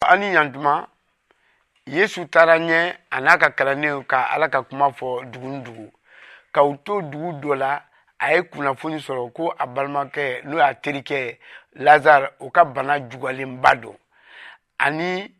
aw ni yantuma yesu taara ɲɛ a n'a ka kalannenw ka ala ka kuma fɔ dugu ni dugu ka u to dugu dɔ la a ye kunnafoni sɔrɔ ko a balimakɛ n'o y'a terikɛ lazare o ka bana jugalenba don ani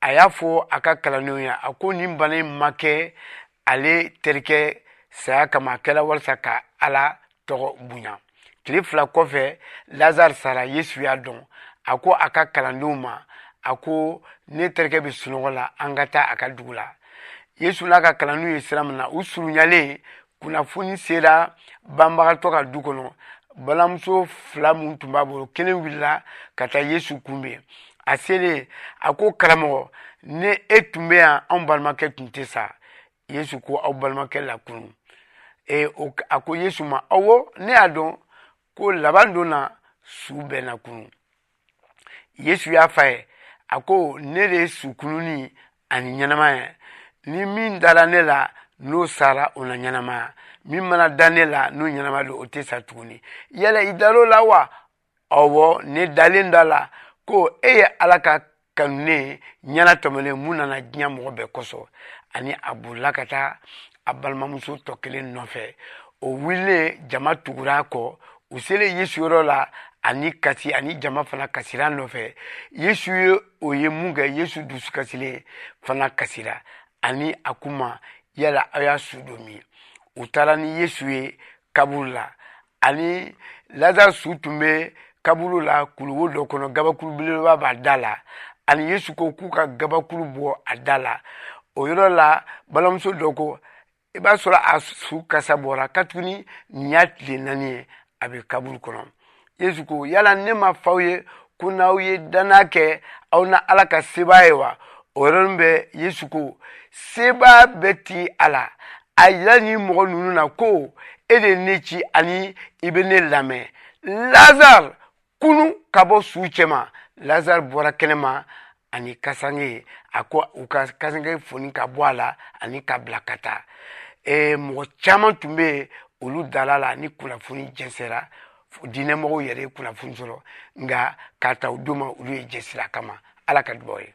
a y'a fɔ a ka kalannenw ye a ko nin bana in ma kɛ ale terikɛ saya kama a kɛla walisa ka ala tɔgɔ bonya tile fila kɔfɛ lazare sara yesu y'a dɔn a ko a ka kalandenw ma a ko ne terikɛ bɛ sunɔgɔ la an ka taa a ka dugu la yesu n'a ka kalandenw ye sira min na u surunyalen kunnafoni sera banbagatɔ ka du kɔnɔ balimamuso fila minnu tun b'a bolo kelen wulila ka taa yesu kunbɛn a selen a ko karamɔgɔ ne e tun bɛ yan anw balimakɛ tun tɛ sa yesu ko aw balimakɛ la kunu e, o, a ko yesu ma ɔwɔ ne y'a dɔn ko laban don na su bɛɛ na kunu yesu y'a fa ye a ko ne de ye su kununi ani ɲɛnama ye ni min dara ne la n'o sara o na ɲɛnamaya min mana da ne la n'o ɲɛnama don o tɛ sa tuguni yala i dar'o la wa ɔwɔ ne dalen dɔ la ko e ye ala ka kanu ne ɲɛna tɛmɛlen mun nana diɲɛ mɔgɔ bɛɛ kosɔn ani a bolila ka taa a balimamuso tɔ kelen nɔfɛ o wulilen jama tugura a kɔ u selen yesu yɔrɔ la ani kasi ani jama fana kasira nɔfɛ yesu ye o ye mun kɛ yesu dusu kasilen fana kasira ani a kuma yala aw y'a su don min u taara ni yesu ye kaburu la ani lazare su tun bɛ kaburu la kuluwo dɔ kɔnɔ gabakuru belebeleba b'a da la ani yesu ko k'u ka gabakuru bɔ a da la o yɔrɔ la balimamuso dɔ ko i b'a sɔrɔ a su kasa bɔra katuguni nin y'a tile naani ye a bɛ kaburu kɔnɔ yesu ko yala ne ma faw ye ko n'aw ye danna kɛ aw na ala ka sebaa ye wa o yɔrɔnin bɛ yesu ko sebaa bɛ ti a la a yira ni mɔgɔ ninnu na ko e de ye ne ci ani i bɛ ne lamɛn lazare kunu ka bɔ su cɛma lazare bɔra kɛnɛma ani kasange a ko u ka kasange foni ka bɔ a la ani ka bila ka taa e, mɔgɔ caman tun bɛ yen olu dala la ni kunnafoni jɛnsɛra diinɛ mɔgɔw yɛrɛ ye kunnafoni sɔrɔ nka k'a ta u don ma olu ye jɛsira kama ala ka dubaw ye